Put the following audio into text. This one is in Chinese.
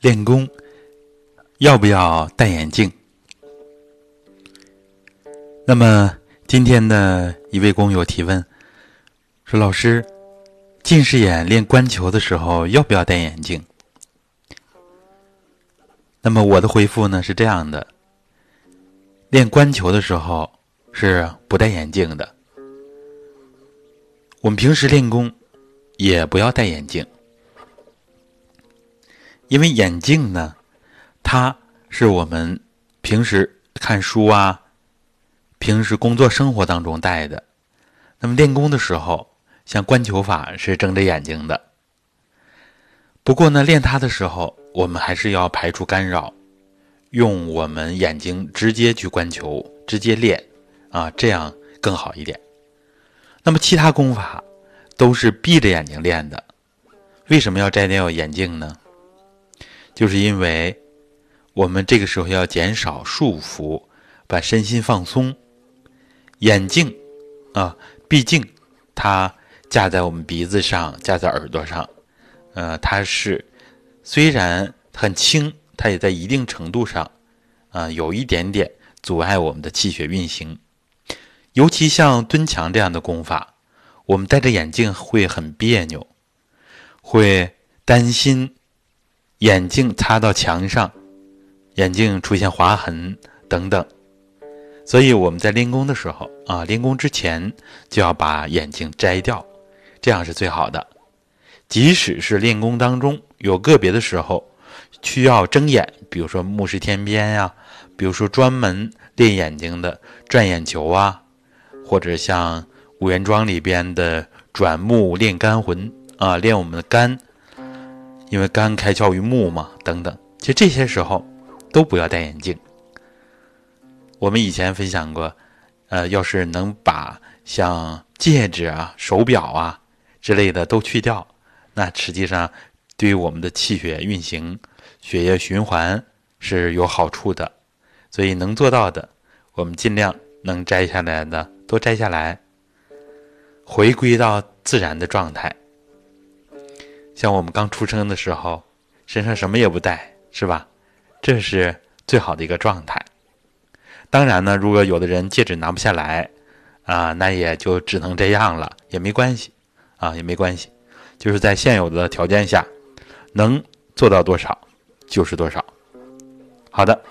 练功要不要戴眼镜？那么今天的一位工友提问说：“老师，近视眼练观球的时候要不要戴眼镜？”那么我的回复呢是这样的：练观球的时候是不戴眼镜的。我们平时练功也不要戴眼镜。因为眼镜呢，它是我们平时看书啊、平时工作生活当中戴的。那么练功的时候，像观球法是睁着眼睛的。不过呢，练它的时候，我们还是要排除干扰，用我们眼睛直接去观球，直接练啊，这样更好一点。那么其他功法都是闭着眼睛练的，为什么要摘掉眼镜呢？就是因为，我们这个时候要减少束缚，把身心放松。眼镜啊，毕竟它架在我们鼻子上，架在耳朵上，呃，它是虽然很轻，它也在一定程度上啊，有一点点阻碍我们的气血运行。尤其像蹲墙这样的功法，我们戴着眼镜会很别扭，会担心。眼镜擦到墙上，眼镜出现划痕等等，所以我们在练功的时候啊，练功之前就要把眼镜摘掉，这样是最好的。即使是练功当中有个别的时候需要睁眼，比如说目视天边呀，比如说专门练眼睛的转眼球啊，或者像五元桩里边的转目练肝魂啊，练我们的肝。因为肝开窍于目嘛，等等，其实这些时候都不要戴眼镜。我们以前分享过，呃，要是能把像戒指啊、手表啊之类的都去掉，那实际上对于我们的气血运行、血液循环是有好处的。所以能做到的，我们尽量能摘下来的都摘下来，回归到自然的状态。像我们刚出生的时候，身上什么也不带，是吧？这是最好的一个状态。当然呢，如果有的人戒指拿不下来，啊，那也就只能这样了，也没关系，啊，也没关系。就是在现有的条件下，能做到多少就是多少。好的。